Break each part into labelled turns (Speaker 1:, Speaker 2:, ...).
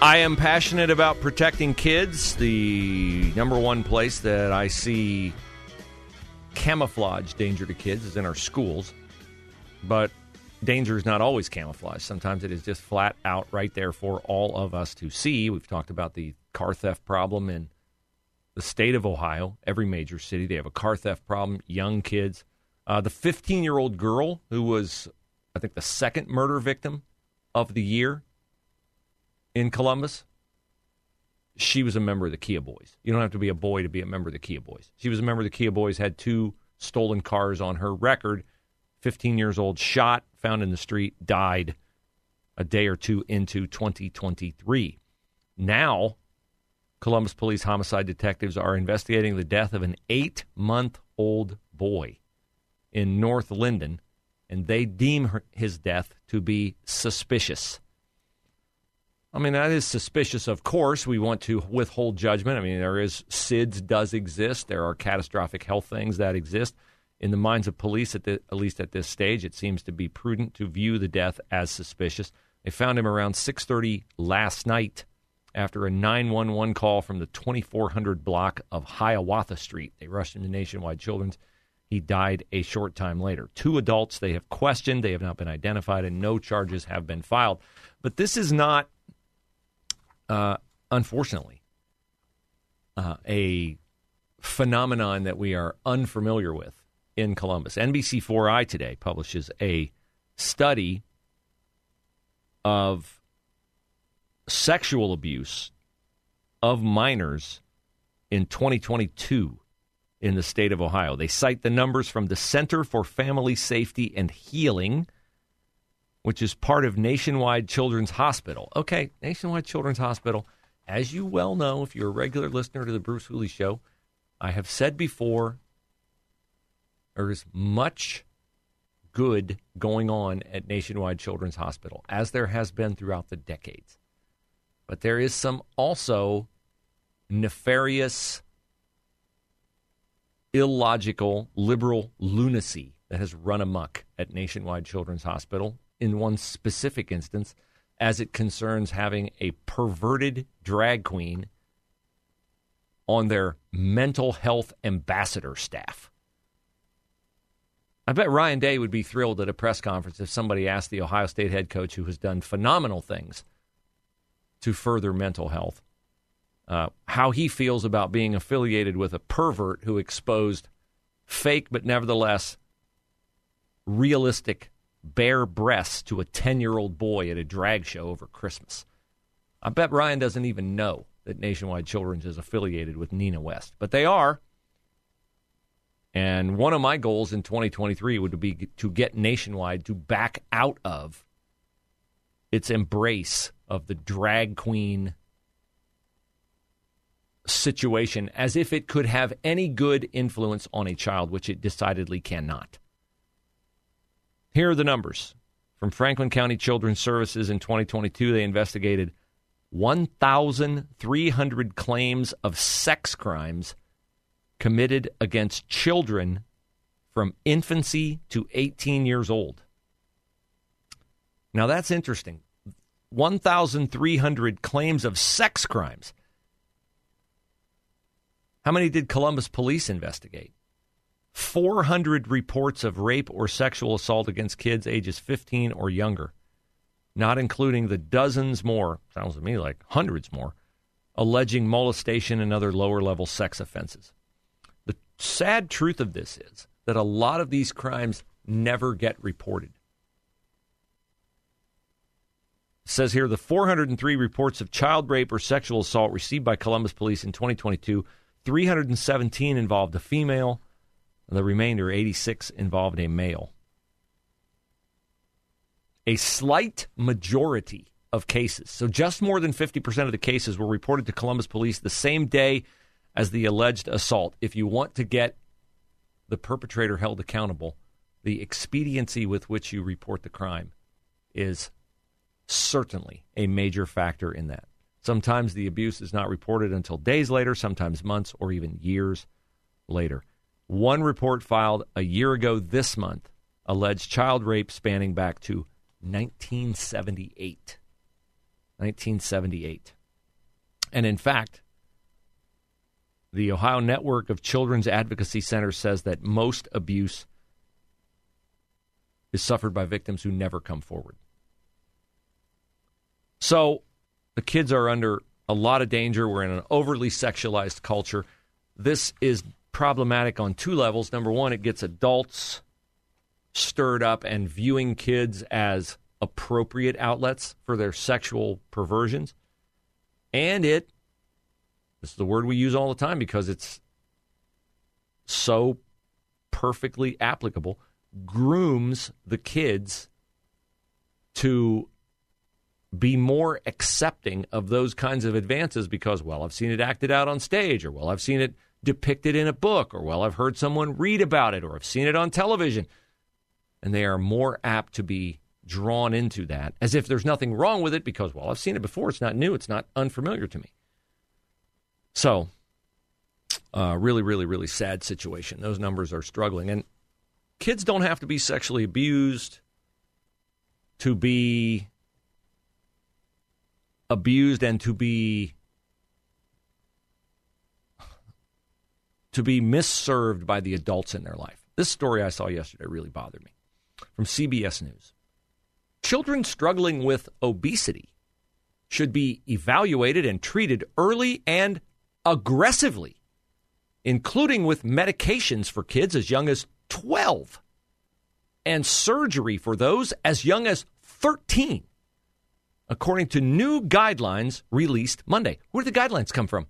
Speaker 1: I am passionate about protecting kids. The number one place that I see camouflage danger to kids is in our schools. But danger is not always camouflage. Sometimes it is just flat out right there for all of us to see. We've talked about the car theft problem in the state of Ohio. Every major city, they have a car theft problem, young kids. Uh, the 15 year old girl who was, I think, the second murder victim of the year in Columbus, she was a member of the Kia Boys. You don't have to be a boy to be a member of the Kia Boys. She was a member of the Kia Boys, had two stolen cars on her record. 15 years old, shot, found in the street, died a day or two into 2023. Now, Columbus police homicide detectives are investigating the death of an eight month old boy in North Linden, and they deem her, his death to be suspicious. I mean, that is suspicious, of course. We want to withhold judgment. I mean, there is SIDS does exist. There are catastrophic health things that exist. In the minds of police, at, the, at least at this stage, it seems to be prudent to view the death as suspicious. They found him around 6:30 last night after a 911 call from the 2400 block of Hiawatha Street. They rushed him to Nationwide Children's. He died a short time later. Two adults they have questioned, they have not been identified, and no charges have been filed. But this is not uh, unfortunately, uh, a phenomenon that we are unfamiliar with in Columbus. NBC4i today publishes a study of sexual abuse of minors in 2022 in the state of Ohio. They cite the numbers from the Center for Family Safety and Healing which is part of Nationwide Children's Hospital. Okay, Nationwide Children's Hospital, as you well know, if you're a regular listener to the Bruce Hooley Show, I have said before there is much good going on at Nationwide Children's Hospital, as there has been throughout the decades. But there is some also nefarious, illogical, liberal lunacy that has run amok at Nationwide Children's Hospital in one specific instance as it concerns having a perverted drag queen on their mental health ambassador staff. I bet Ryan Day would be thrilled at a press conference if somebody asked the Ohio State head coach, who has done phenomenal things to further mental health, uh, how he feels about being affiliated with a pervert who exposed fake but nevertheless realistic bare breasts to a 10 year old boy at a drag show over Christmas. I bet Ryan doesn't even know that Nationwide Children's is affiliated with Nina West, but they are. And one of my goals in 2023 would be to get Nationwide to back out of its embrace of the drag queen situation as if it could have any good influence on a child, which it decidedly cannot. Here are the numbers from Franklin County Children's Services in 2022. They investigated 1,300 claims of sex crimes committed against children from infancy to 18 years old. Now that's interesting. 1,300 claims of sex crimes. How many did Columbus police investigate? 400 reports of rape or sexual assault against kids ages 15 or younger, not including the dozens more, sounds to me like hundreds more, alleging molestation and other lower level sex offenses. The sad truth of this is that a lot of these crimes never get reported. It says here the 403 reports of child rape or sexual assault received by Columbus police in 2022 317 involved a female. The remainder, 86, involved a male. A slight majority of cases, so just more than 50% of the cases, were reported to Columbus police the same day as the alleged assault. If you want to get the perpetrator held accountable, the expediency with which you report the crime is certainly a major factor in that. Sometimes the abuse is not reported until days later, sometimes months or even years later. One report filed a year ago this month alleged child rape spanning back to 1978. 1978. And in fact, the Ohio Network of Children's Advocacy Centers says that most abuse is suffered by victims who never come forward. So the kids are under a lot of danger. We're in an overly sexualized culture. This is problematic on two levels. Number one, it gets adults stirred up and viewing kids as appropriate outlets for their sexual perversions. And it, this is the word we use all the time because it's so perfectly applicable, grooms the kids to be more accepting of those kinds of advances because, well, I've seen it acted out on stage, or well, I've seen it depicted in a book, or well, I've heard someone read about it, or I've seen it on television. And they are more apt to be drawn into that as if there's nothing wrong with it because, well, I've seen it before. It's not new, it's not unfamiliar to me. So, uh, really, really, really sad situation. Those numbers are struggling. And kids don't have to be sexually abused to be abused and to be to be misserved by the adults in their life. This story I saw yesterday really bothered me. From CBS News. Children struggling with obesity should be evaluated and treated early and aggressively, including with medications for kids as young as 12 and surgery for those as young as 13 according to new guidelines released Monday. Where did the guidelines come from?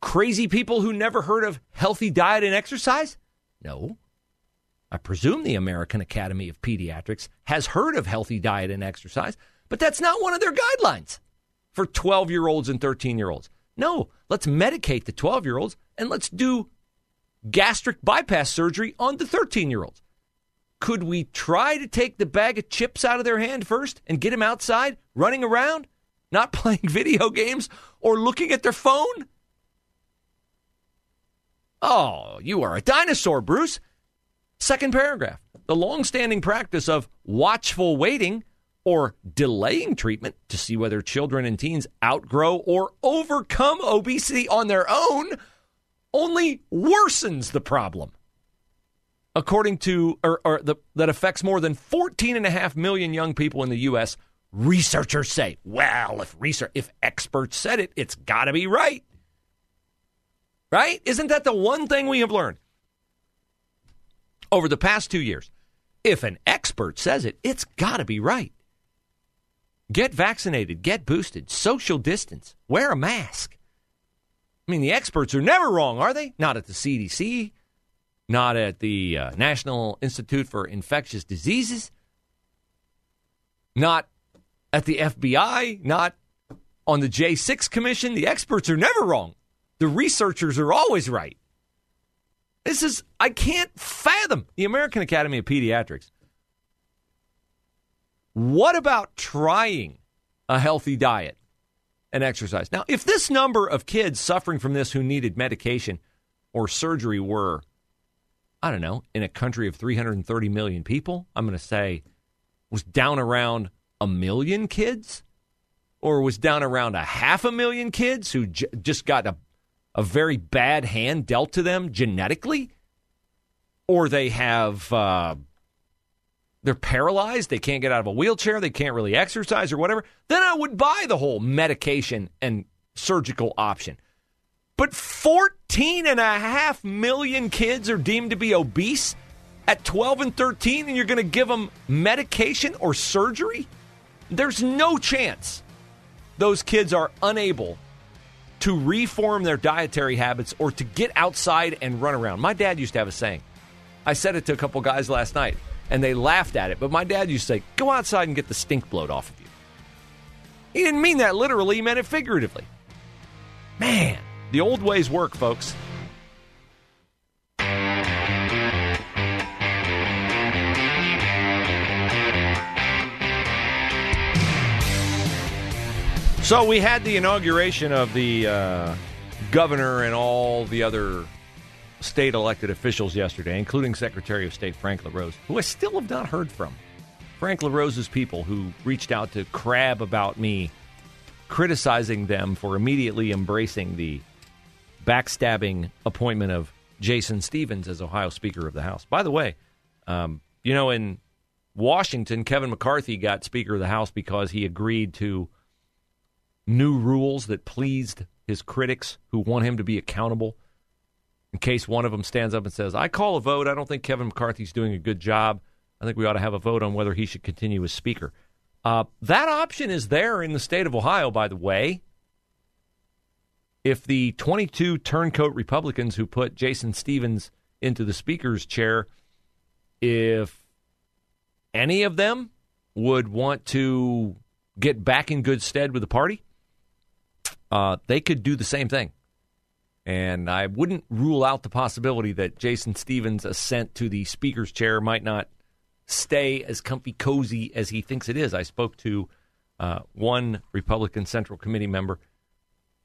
Speaker 1: Crazy people who never heard of healthy diet and exercise? No. I presume the American Academy of Pediatrics has heard of healthy diet and exercise, but that's not one of their guidelines for 12 year olds and 13 year olds. No, let's medicate the 12 year olds and let's do gastric bypass surgery on the 13 year olds. Could we try to take the bag of chips out of their hand first and get them outside running around, not playing video games or looking at their phone? Oh, you are a dinosaur, Bruce. Second paragraph. The long-standing practice of watchful waiting or delaying treatment to see whether children and teens outgrow or overcome obesity on their own only worsens the problem according to, or, or the, that affects more than 14.5 million young people in the U.S., researchers say, well, if research, if experts said it, it's got to be right. Right? Isn't that the one thing we have learned over the past two years? If an expert says it, it's got to be right. Get vaccinated, get boosted, social distance, wear a mask. I mean, the experts are never wrong, are they? Not at the CDC, not at the uh, National Institute for Infectious Diseases, not at the FBI, not on the J6 Commission. The experts are never wrong. The researchers are always right. This is, I can't fathom the American Academy of Pediatrics. What about trying a healthy diet and exercise? Now, if this number of kids suffering from this who needed medication or surgery were I don't know, in a country of 330 million people, I'm going to say was down around a million kids or was down around a half a million kids who j- just got a, a very bad hand dealt to them genetically or they have uh, they're paralyzed they can't get out of a wheelchair they can't really exercise or whatever then i would buy the whole medication and surgical option but 14 and a half million kids are deemed to be obese at 12 and 13, and you're going to give them medication or surgery? There's no chance those kids are unable to reform their dietary habits or to get outside and run around. My dad used to have a saying. I said it to a couple guys last night, and they laughed at it. But my dad used to say, Go outside and get the stink bloat off of you. He didn't mean that literally, he meant it figuratively. Man, the old ways work, folks. So we had the inauguration of the uh, governor and all the other state elected officials yesterday, including Secretary of State Frank LaRose, who I still have not heard from. Frank LaRose's people who reached out to crab about me, criticizing them for immediately embracing the backstabbing appointment of Jason Stephens as Ohio Speaker of the House. By the way, um, you know, in Washington, Kevin McCarthy got Speaker of the House because he agreed to new rules that pleased his critics who want him to be accountable. In case one of them stands up and says, I call a vote. I don't think Kevin McCarthy's doing a good job. I think we ought to have a vote on whether he should continue as Speaker. Uh, that option is there in the state of Ohio, by the way. If the 22 turncoat Republicans who put Jason Stephens into the Speaker's chair, if any of them would want to get back in good stead with the party, uh, they could do the same thing. And I wouldn't rule out the possibility that Jason Stephens' ascent to the speaker's chair might not stay as comfy cozy as he thinks it is. I spoke to uh, one Republican Central Committee member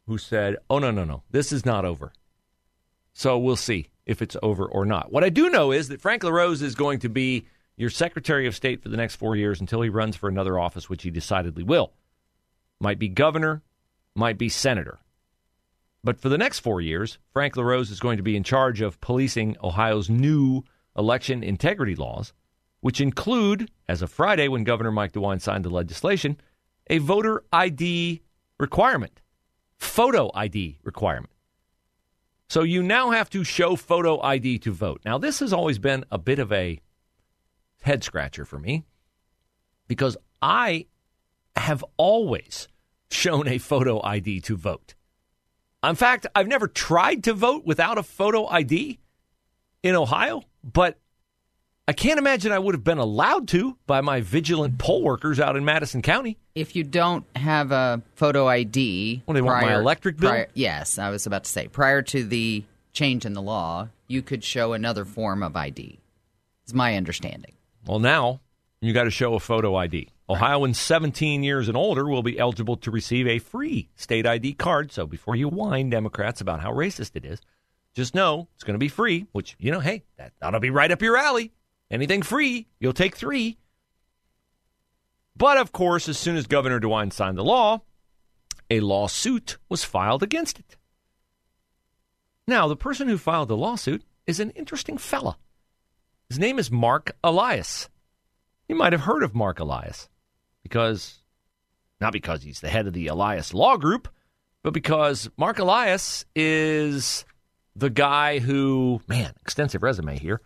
Speaker 1: who said, Oh, no, no, no, this is not over. So we'll see if it's over or not. What I do know is that Frank LaRose is going to be your Secretary of State for the next four years until he runs for another office, which he decidedly will. Might be governor, might be senator. But for the next four years, Frank LaRose is going to be in charge of policing Ohio's new election integrity laws, which include, as of Friday when Governor Mike DeWine signed the legislation, a voter ID requirement, photo ID requirement. So you now have to show photo ID to vote. Now, this has always been a bit of a head scratcher for me because I have always shown a photo ID to vote. In fact, I've never tried to vote without a photo ID in Ohio, but I can't imagine I would have been allowed to by my vigilant poll workers out in Madison County.
Speaker 2: If you don't have a photo ID,
Speaker 1: well, they prior, want my electric bill.
Speaker 2: Prior, yes, I was about to say prior to the change in the law, you could show another form of ID. Is my understanding.
Speaker 1: Well, now you got to show a photo ID. Ohioans 17 years and older will be eligible to receive a free state ID card. So before you whine Democrats about how racist it is, just know it's going to be free, which, you know, hey, that to be right up your alley. Anything free, you'll take three. But of course, as soon as Governor DeWine signed the law, a lawsuit was filed against it. Now, the person who filed the lawsuit is an interesting fella. His name is Mark Elias. You might have heard of Mark Elias because, not because he's the head of the Elias Law Group, but because Mark Elias is the guy who, man, extensive resume here.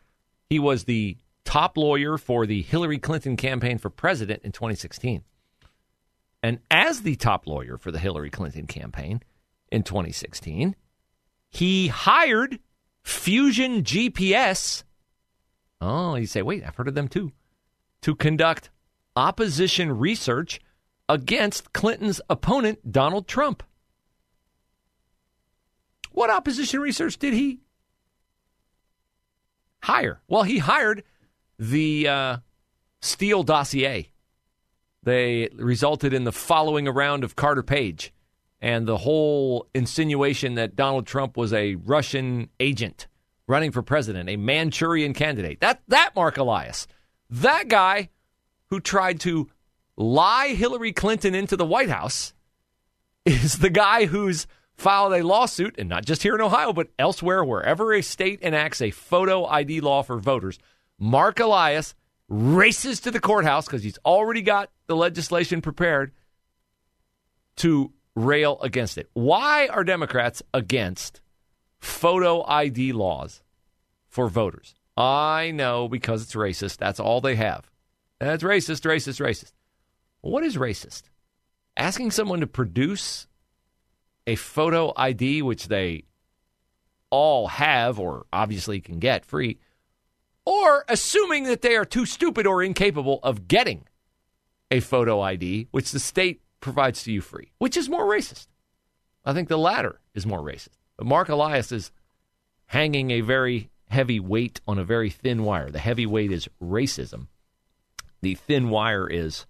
Speaker 1: He was the top lawyer for the Hillary Clinton campaign for president in 2016. And as the top lawyer for the Hillary Clinton campaign in 2016, he hired Fusion GPS. Oh, you say, wait, I've heard of them too. To conduct opposition research against Clinton's opponent, Donald Trump. What opposition research did he hire? Well, he hired the uh, Steele dossier. They resulted in the following around of Carter Page and the whole insinuation that Donald Trump was a Russian agent running for president, a Manchurian candidate. That that Mark Elias, that guy who tried to lie Hillary Clinton into the White House is the guy who's filed a lawsuit, and not just here in Ohio, but elsewhere, wherever a state enacts a photo ID law for voters. Mark Elias races to the courthouse because he's already got the legislation prepared to rail against it. Why are Democrats against photo ID laws for voters? I know because it's racist. That's all they have. That's racist, racist, racist. What is racist? Asking someone to produce a photo ID, which they all have or obviously can get free, or assuming that they are too stupid or incapable of getting a photo ID, which the state provides to you free, which is more racist. I think the latter is more racist. But Mark Elias is hanging a very heavy weight on a very thin wire. The heavy weight is racism. The thin wire is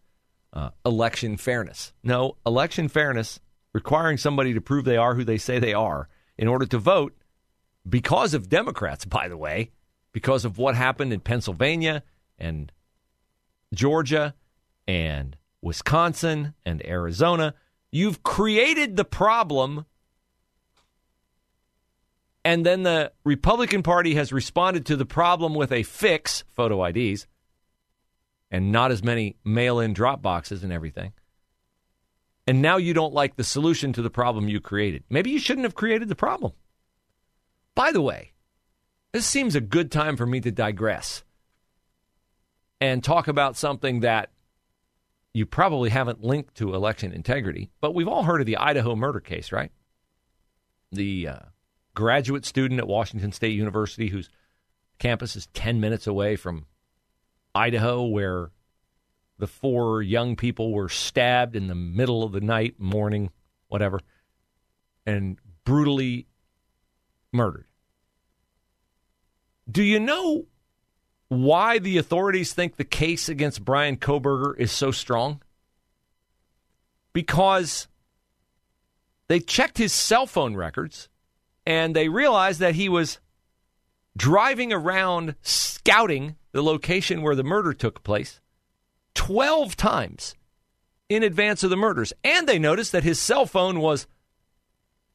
Speaker 1: uh, election fairness. No, election fairness requiring somebody to prove they are who they say they are in order to vote because of Democrats, by the way, because of what happened in Pennsylvania and Georgia and Wisconsin and Arizona. You've created the problem and then the Republican Party has responded to the problem with a fix, photo IDs, and not as many mail in drop boxes and everything. And now you don't like the solution to the problem you created. Maybe you shouldn't have created the problem. By the way, this seems a good time for me to digress and talk about something that you probably haven't linked to election integrity, but we've all heard of the Idaho murder case, right? The uh, graduate student at Washington State University whose campus is 10 minutes away from Idaho, where the four young people were stabbed in the middle of the night, morning, whatever, and brutally murdered. Do you know why the authorities think the case against Bryan Kohberger is so strong? Because they checked his cell phone records and they realized that he was driving around scouting the location where the murder took place 12 times in advance of the murders. And they noticed that his cell phone was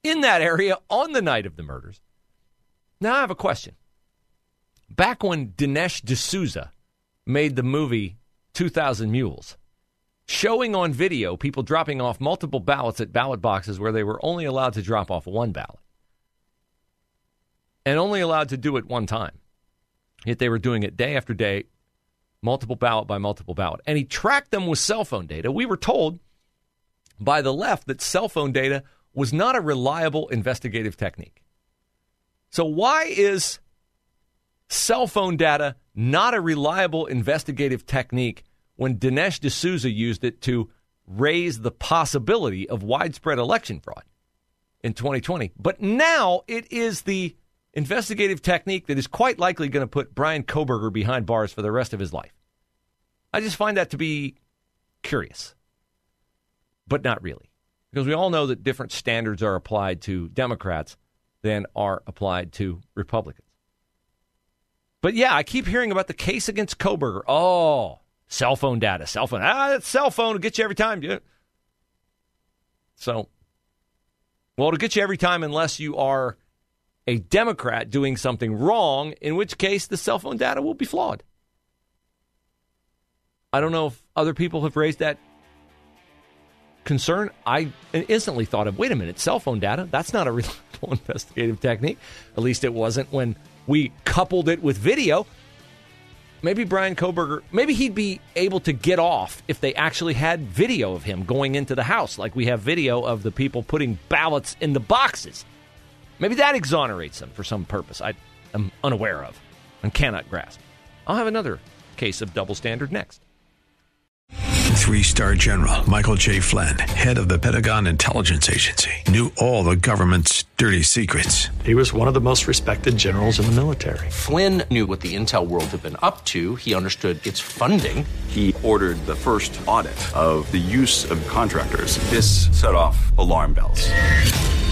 Speaker 1: in that area on the night of the murders. Now, I have a question. Back when Dinesh D'Souza made the movie 2000 Mules, showing on video people dropping off multiple ballots at ballot boxes where they were only allowed to drop off one ballot and only allowed to do it one time. Yet they were doing it day after day, multiple ballot by multiple ballot. And he tracked them with cell phone data. We were told by the left that cell phone data was not a reliable investigative technique. So, why is cell phone data not a reliable investigative technique when Dinesh D'Souza used it to raise the possibility of widespread election fraud in 2020? But now it is the investigative technique that is quite likely going to put Bryan Kohberger behind bars for the rest of his life. I just find that to be curious, but not really. Because we all know that different standards are applied to Democrats than are applied to Republicans. But yeah, I keep hearing about the case against Kohberger. Oh, cell phone data, cell phone. Ah, that cell phone will get you every time. Yeah. So, well, it'll get you every time unless you are a Democrat doing something wrong, in which case the cell phone data will be flawed. I don't know if other people have raised that concern. I instantly thought of wait a minute, cell phone data, that's not a reliable investigative technique. At least it wasn't when we coupled it with video. Maybe Bryan Kohberger, maybe he'd be able to get off if they actually had video of him going into the house, like we have video of the people putting ballots in the boxes. Maybe that exonerates them for some purpose I am unaware of and cannot grasp. I'll have another case of double standard next.
Speaker 3: Three star general Michael J. Flynn, head of the Pentagon Intelligence Agency, knew all the government's dirty secrets.
Speaker 4: He was one of the most respected generals in the military.
Speaker 5: Flynn knew what the intel world had been up to, he understood its funding.
Speaker 6: He ordered the first audit of the use of contractors. This set off alarm bells.